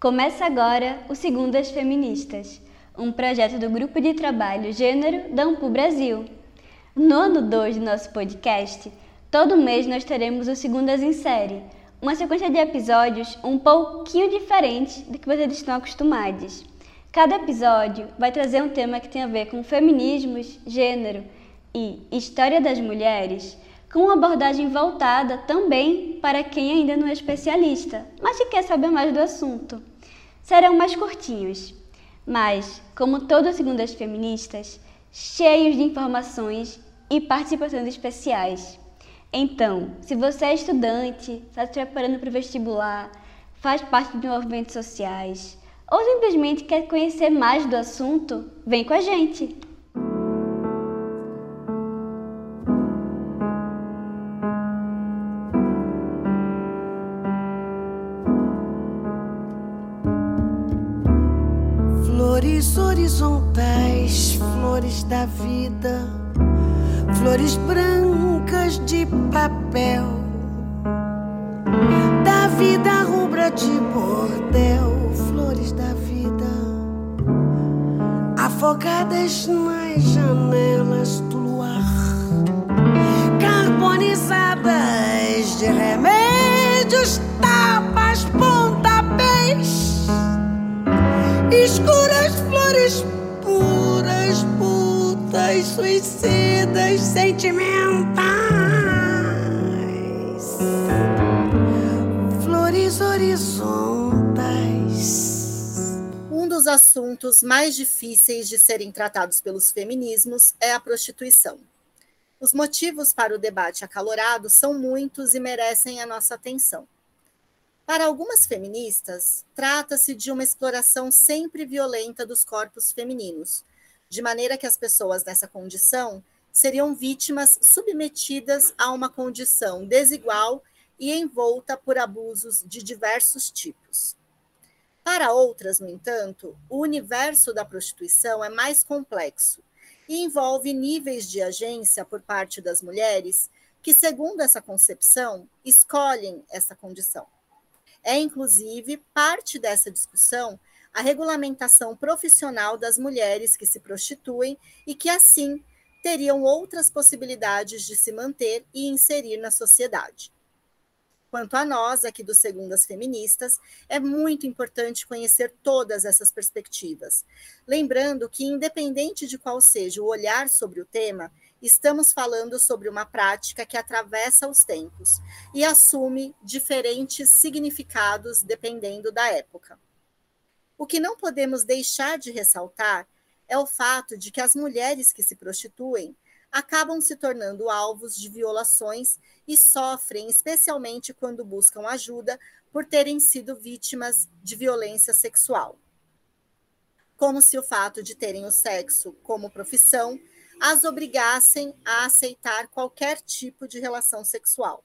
Começa agora o Segundas Feministas, um projeto do Grupo de Trabalho Gênero da Ampu Brasil. No ano 2 do nosso podcast, todo mês nós teremos o Segundas em Série, uma sequência de episódios um pouquinho diferente do que vocês estão acostumados. Cada episódio vai trazer um tema que tem a ver com feminismos, gênero e história das mulheres com uma abordagem voltada também para quem ainda não é especialista, mas que quer saber mais do assunto. Serão mais curtinhos, mas, como todas segundas feministas, cheios de informações e participações especiais. Então, se você é estudante, está se preparando para o vestibular, faz parte de movimentos sociais, ou simplesmente quer conhecer mais do assunto, vem com a gente! Horizontais, flores da vida, flores brancas de papel, da vida rubra de bordel, flores da vida, afogadas nas janelas do luar, carbonizadas de remédios, tapas, pontapés. Escuras flores puras, putas, suicidas, sentimentais. Flores horizontais. Um dos assuntos mais difíceis de serem tratados pelos feminismos é a prostituição. Os motivos para o debate acalorado são muitos e merecem a nossa atenção. Para algumas feministas, trata-se de uma exploração sempre violenta dos corpos femininos, de maneira que as pessoas nessa condição seriam vítimas submetidas a uma condição desigual e envolta por abusos de diversos tipos. Para outras, no entanto, o universo da prostituição é mais complexo e envolve níveis de agência por parte das mulheres que, segundo essa concepção, escolhem essa condição. É, inclusive, parte dessa discussão a regulamentação profissional das mulheres que se prostituem e que, assim, teriam outras possibilidades de se manter e inserir na sociedade. Quanto a nós, aqui do Segundas Feministas, é muito importante conhecer todas essas perspectivas. Lembrando que, independente de qual seja o olhar sobre o tema, estamos falando sobre uma prática que atravessa os tempos e assume diferentes significados dependendo da época. O que não podemos deixar de ressaltar é o fato de que as mulheres que se prostituem acabam se tornando alvos de violações e sofrem, especialmente quando buscam ajuda, por terem sido vítimas de violência sexual. Como se o fato de terem o sexo como profissão as obrigassem a aceitar qualquer tipo de relação sexual.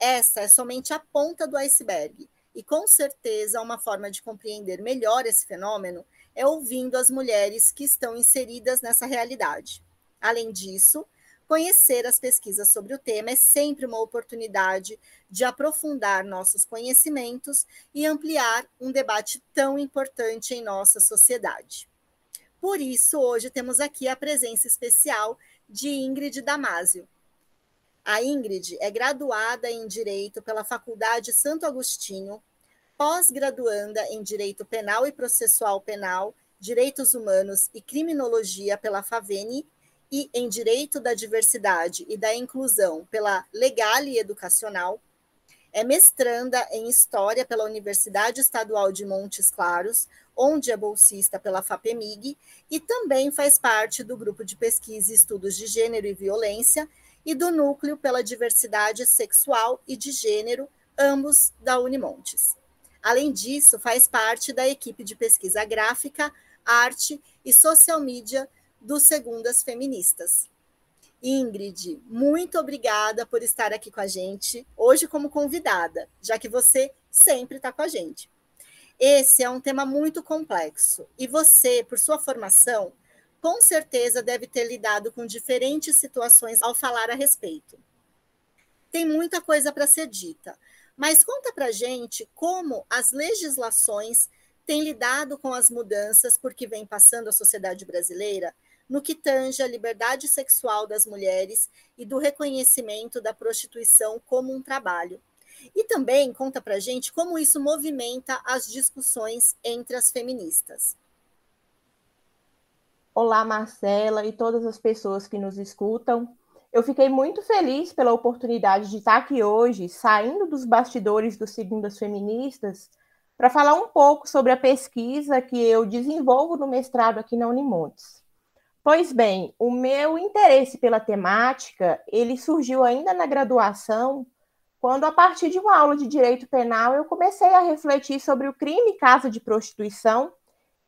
Essa é somente a ponta do iceberg, e com certeza uma forma de compreender melhor esse fenômeno é ouvindo as mulheres que estão inseridas nessa realidade. Além disso, conhecer as pesquisas sobre o tema é sempre uma oportunidade de aprofundar nossos conhecimentos e ampliar um debate tão importante em nossa sociedade. Por isso, hoje temos aqui a presença especial de Ingrid Damásio. A Ingrid é graduada em Direito pela Faculdade Santo Agostinho, pós-graduanda em Direito Penal e Processual Penal, Direitos Humanos e Criminologia pela FAVENI e em Direito da Diversidade e da Inclusão pela Legale Educacional. É mestranda em História pela Universidade Estadual de Montes Claros, onde é bolsista pela FAPEMIG e também faz parte do grupo de pesquisa e estudos de gênero e violência e do núcleo pela diversidade sexual e de gênero, ambos da Unimontes. Além disso, faz parte da equipe de pesquisa gráfica, arte e social media do Segundas Feministas. Ingrid, muito obrigada por estar aqui com a gente, hoje como convidada, já que você sempre está com a gente. Esse é um tema muito complexo e você, por sua formação, com certeza deve ter lidado com diferentes situações ao falar a respeito. Tem muita coisa para ser dita, Mas conta para gente como as legislações têm lidado com as mudanças por que vem passando a sociedade brasileira no que tange a liberdade sexual das mulheres e do reconhecimento da prostituição como um trabalho. E também conta para gente como isso movimenta as discussões entre as feministas. Olá, Marcela e todas as pessoas que nos escutam. Eu fiquei muito feliz pela oportunidade de estar aqui hoje, saindo dos bastidores do Segundas Feministas, para falar um pouco sobre a pesquisa que eu desenvolvo no mestrado aqui na Unimontes. Pois bem, o meu interesse pela temática, ele surgiu ainda na graduação, quando a partir de uma aula de direito penal eu comecei a refletir sobre o crime casa de prostituição,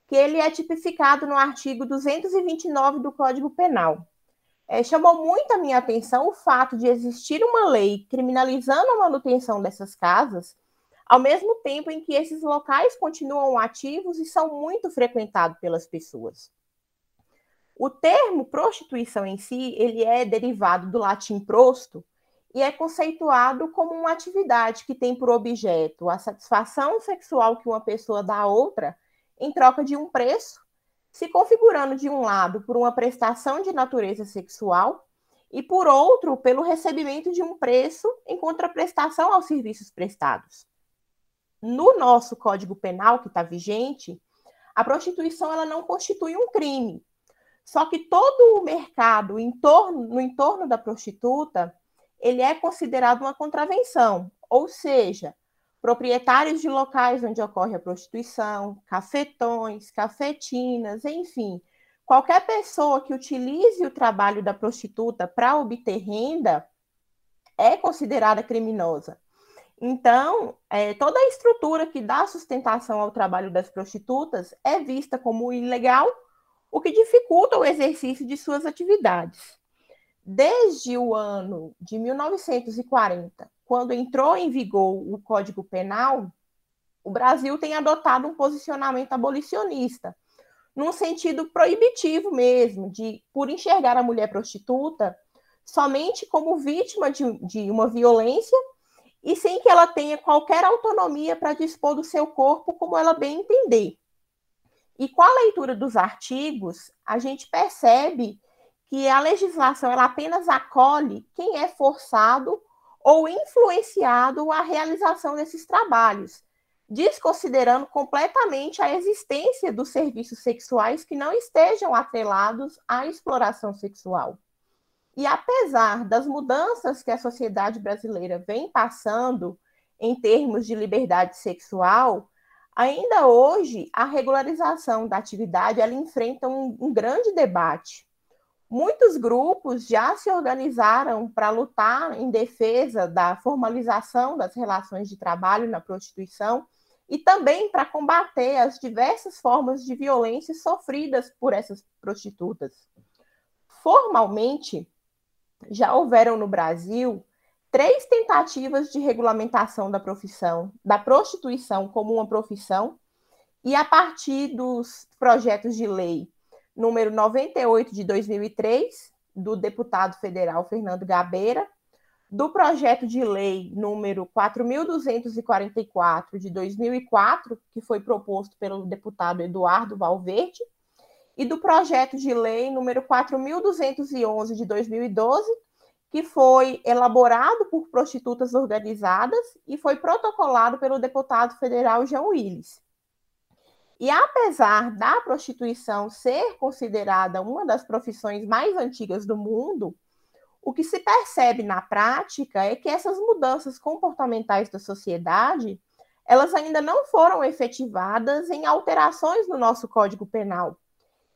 que ele é tipificado no artigo 229 do Código Penal. É, chamou muito a minha atenção o fato de existir uma lei criminalizando a manutenção dessas casas, ao mesmo tempo em que esses locais continuam ativos e são muito frequentados pelas pessoas. O termo prostituição em si, ele é derivado do latim prosto e é conceituado como uma atividade que tem por objeto a satisfação sexual que uma pessoa dá a outra em troca de um preço se configurando de um lado por uma prestação de natureza sexual e por outro pelo recebimento de um preço em contraprestação aos serviços prestados. No nosso Código Penal que está vigente, a prostituição ela não constitui um crime. Só que todo o mercado em torno, no entorno da prostituta, ele é considerado uma contravenção, ou seja, proprietários de locais onde ocorre a prostituição, cafetões, cafetinas, enfim, qualquer pessoa que utilize o trabalho da prostituta para obter renda é considerada criminosa. Então, é, toda a estrutura que dá sustentação ao trabalho das prostitutas é vista como ilegal, o que dificulta o exercício de suas atividades. Desde o ano de 1940, quando entrou em vigor o Código Penal, o Brasil tem adotado um posicionamento abolicionista, num sentido proibitivo mesmo, de por enxergar a mulher prostituta somente como vítima de, de uma violência e sem que ela tenha qualquer autonomia para dispor do seu corpo como ela bem entender. E com a leitura dos artigos, a gente percebe que a legislação ela apenas acolhe quem é forçado ou influenciado a realização desses trabalhos, desconsiderando completamente a existência dos serviços sexuais que não estejam atrelados à exploração sexual. E apesar das mudanças que a sociedade brasileira vem passando em termos de liberdade sexual, ainda hoje a regularização da atividade ela enfrenta um, um grande debate Muitos grupos já se organizaram para lutar em defesa da formalização das relações de trabalho na prostituição e também para combater as diversas formas de violência sofridas por essas prostitutas. Formalmente, já houveram no Brasil três tentativas de regulamentação da profissão, da prostituição como uma profissão, e a partir dos projetos de lei número 98 de 2003, do deputado federal Fernando Gabeira, do projeto de lei número 4244 de 2004, que foi proposto pelo deputado Eduardo Valverde, e do projeto de lei número 4211 de 2012, que foi elaborado por prostitutas organizadas e foi protocolado pelo deputado federal João Willis. E apesar da prostituição ser considerada uma das profissões mais antigas do mundo, o que se percebe na prática é que essas mudanças comportamentais da sociedade, elas ainda não foram efetivadas em alterações no nosso Código Penal.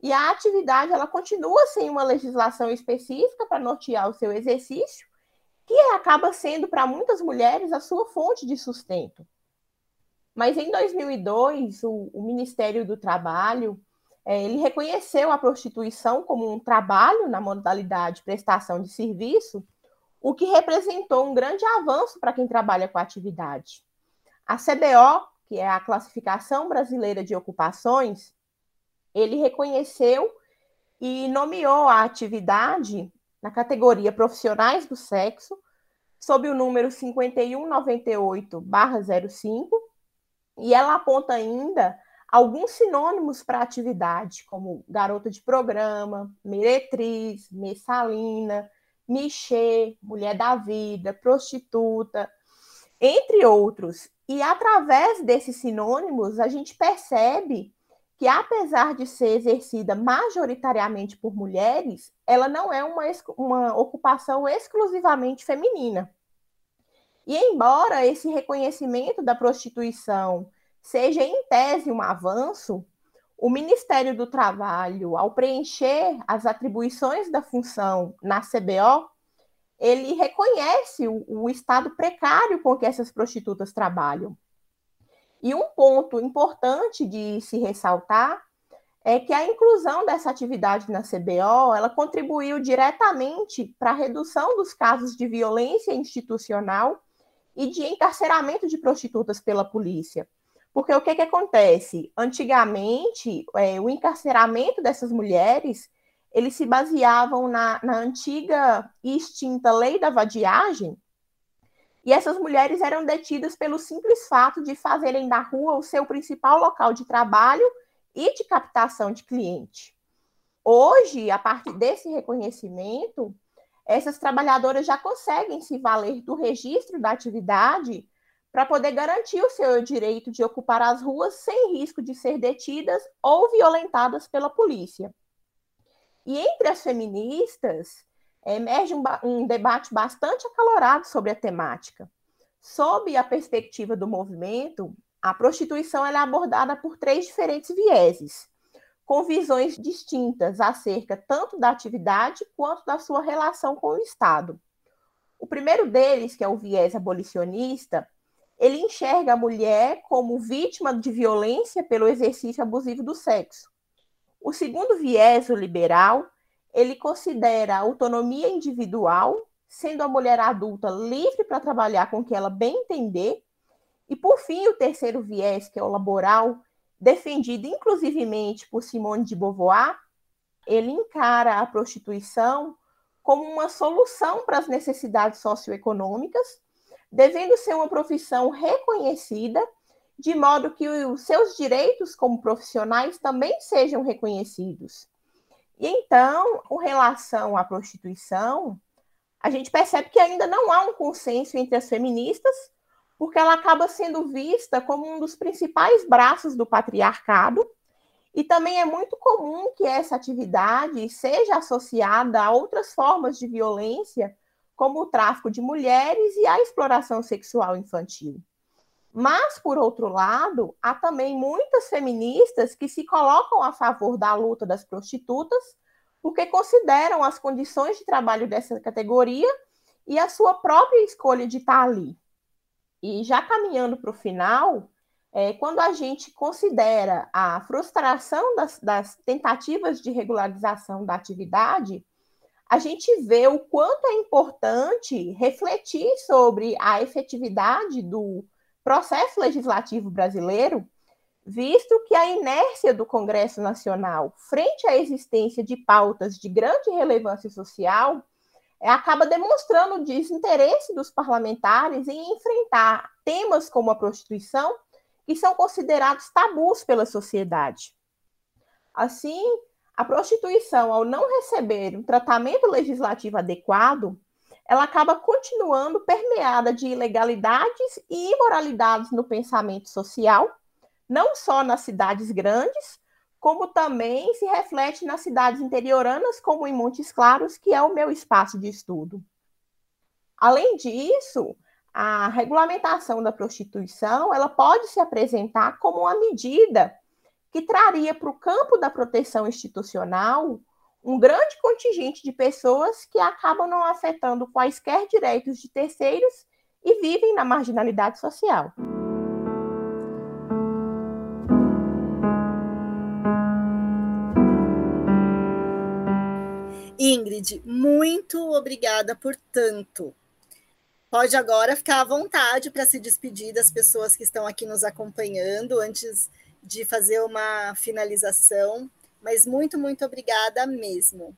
E a atividade ela continua sem uma legislação específica para nortear o seu exercício, que acaba sendo para muitas mulheres a sua fonte de sustento. Mas em 2002, o, o Ministério do Trabalho é, ele reconheceu a prostituição como um trabalho na modalidade prestação de serviço, o que representou um grande avanço para quem trabalha com a atividade. A CBO, que é a Classificação Brasileira de Ocupações, ele reconheceu e nomeou a atividade na categoria profissionais do sexo sob o número 5198-05, e ela aponta ainda alguns sinônimos para a atividade, como garota de programa, meretriz, messalina, michê, mulher da vida, prostituta, entre outros. E através desses sinônimos, a gente percebe que, apesar de ser exercida majoritariamente por mulheres, ela não é uma, uma ocupação exclusivamente feminina. E embora esse reconhecimento da prostituição seja em tese um avanço, o Ministério do Trabalho, ao preencher as atribuições da função na CBO, ele reconhece o, o estado precário com que essas prostitutas trabalham. E um ponto importante de se ressaltar é que a inclusão dessa atividade na CBO, ela contribuiu diretamente para a redução dos casos de violência institucional e de encarceramento de prostitutas pela polícia. Porque o que, que acontece? Antigamente, é, o encarceramento dessas mulheres, eles se baseavam na, na antiga e extinta lei da vadiagem, e essas mulheres eram detidas pelo simples fato de fazerem da rua o seu principal local de trabalho e de captação de cliente. Hoje, a partir desse reconhecimento, essas trabalhadoras já conseguem se valer do registro da atividade para poder garantir o seu direito de ocupar as ruas sem risco de ser detidas ou violentadas pela polícia. E entre as feministas, emerge um, um debate bastante acalorado sobre a temática. Sob a perspectiva do movimento, a prostituição é abordada por três diferentes vieses, com visões distintas acerca tanto da atividade quanto da sua relação com o Estado. O primeiro deles, que é o viés abolicionista, ele enxerga a mulher como vítima de violência pelo exercício abusivo do sexo. O segundo viés, o liberal, ele considera a autonomia individual, sendo a mulher adulta livre para trabalhar com o que ela bem entender. E, por fim, o terceiro viés, que é o laboral, defendido inclusivemente por Simone de Beauvoir, ele encara a prostituição como uma solução para as necessidades socioeconômicas, devendo ser uma profissão reconhecida, de modo que os seus direitos como profissionais também sejam reconhecidos. E então, com relação à prostituição, a gente percebe que ainda não há um consenso entre as feministas, porque ela acaba sendo vista como um dos principais braços do patriarcado, e também é muito comum que essa atividade seja associada a outras formas de violência, como o tráfico de mulheres e a exploração sexual infantil. Mas, por outro lado, há também muitas feministas que se colocam a favor da luta das prostitutas, porque consideram as condições de trabalho dessa categoria e a sua própria escolha de estar ali. E já caminhando para o final, é, quando a gente considera a frustração das, das tentativas de regularização da atividade, a gente vê o quanto é importante refletir sobre a efetividade do processo legislativo brasileiro, visto que a inércia do Congresso Nacional frente à existência de pautas de grande relevância social acaba demonstrando o desinteresse dos parlamentares em enfrentar temas como a prostituição, que são considerados tabus pela sociedade. Assim, a prostituição, ao não receber um tratamento legislativo adequado, ela acaba continuando permeada de ilegalidades e imoralidades no pensamento social, não só nas cidades grandes, como também se reflete nas cidades interioranas, como em Montes Claros, que é o meu espaço de estudo. Além disso, a regulamentação da prostituição ela pode se apresentar como uma medida que traria para o campo da proteção institucional um grande contingente de pessoas que acabam não afetando quaisquer direitos de terceiros e vivem na marginalidade social. Ingrid, muito obrigada por tanto. Pode agora ficar à vontade para se despedir das pessoas que estão aqui nos acompanhando antes de fazer uma finalização mas muito, muito obrigada mesmo.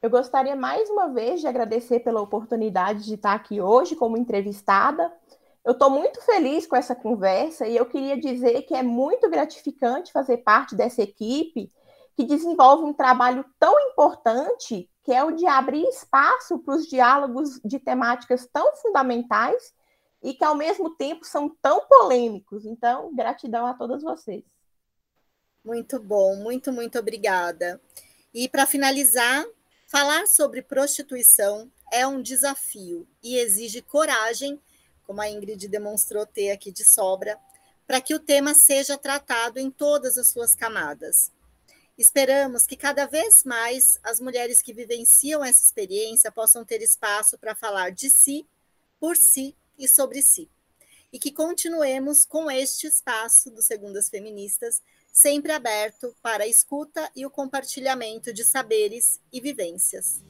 Eu gostaria mais uma vez de agradecer pela oportunidade de estar aqui hoje como entrevistada. Eu estou muito feliz com essa conversa e eu queria dizer que é muito gratificante fazer parte dessa equipe que desenvolve um trabalho tão importante que é o de abrir espaço para os diálogos de temáticas tão fundamentais e que, ao mesmo tempo, são tão polêmicos. Então, gratidão a todas vocês. Muito bom, muito, muito obrigada. E para finalizar, falar sobre prostituição é um desafio e exige coragem, como a Ingrid demonstrou ter aqui de sobra, para que o tema seja tratado em todas as suas camadas. Esperamos que cada vez mais as mulheres que vivenciam essa experiência possam ter espaço para falar de si, por si e sobre si. E que continuemos com este espaço do Segundas Feministas, sempre aberto para a escuta e o compartilhamento de saberes e vivências.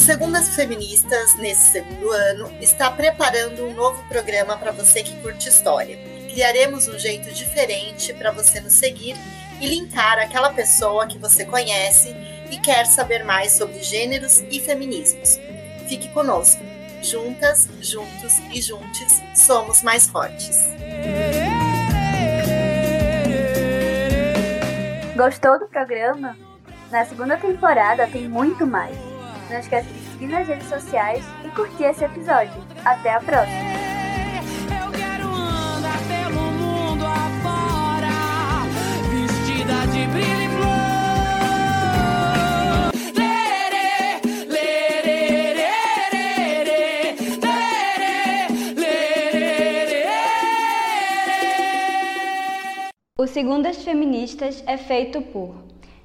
Segundas Feministas, nesse segundo ano, está preparando um novo programa para você que curte história. Criaremos um jeito diferente para você nos seguir e linkar aquela pessoa que você conhece e quer saber mais sobre gêneros e feminismos. Fique conosco. Juntas, juntos e juntes, somos mais fortes. Gostou do programa? Na segunda temporada tem muito mais. Não esquece de seguir nas redes sociais e curtir esse episódio. Até a próxima! Eu quero andar pelo mundo afora, vestida de brilho e flor. O Segundas Feministas é feito por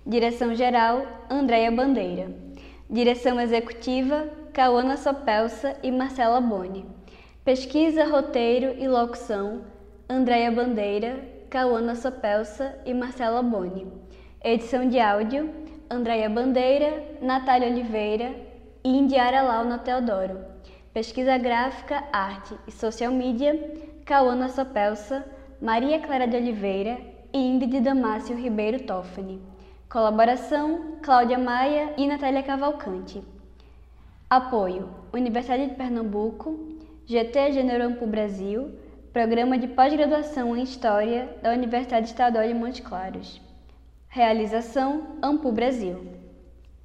Direção-Geral Andréia Bandeira Direção executiva: Cauana Sopelsa e Marcela Boni. Pesquisa, roteiro e locução: Andréia Bandeira, Cauana Sopelsa e Marcela Boni. Edição de áudio: Andréia Bandeira, Natália Oliveira e Indiara Launa Teodoro. Pesquisa gráfica, arte e social media: Cauana Sopelsa, Maria Clara de Oliveira e Ingrid Damácio Ribeiro Toffani. Colaboração: Cláudia Maia e Natália Cavalcante. Apoio: Universidade de Pernambuco, GT Gênero Amplo Brasil, Programa de Pós-Graduação em História da Universidade Estadual de Montes Claros. Realização: Amplo Brasil.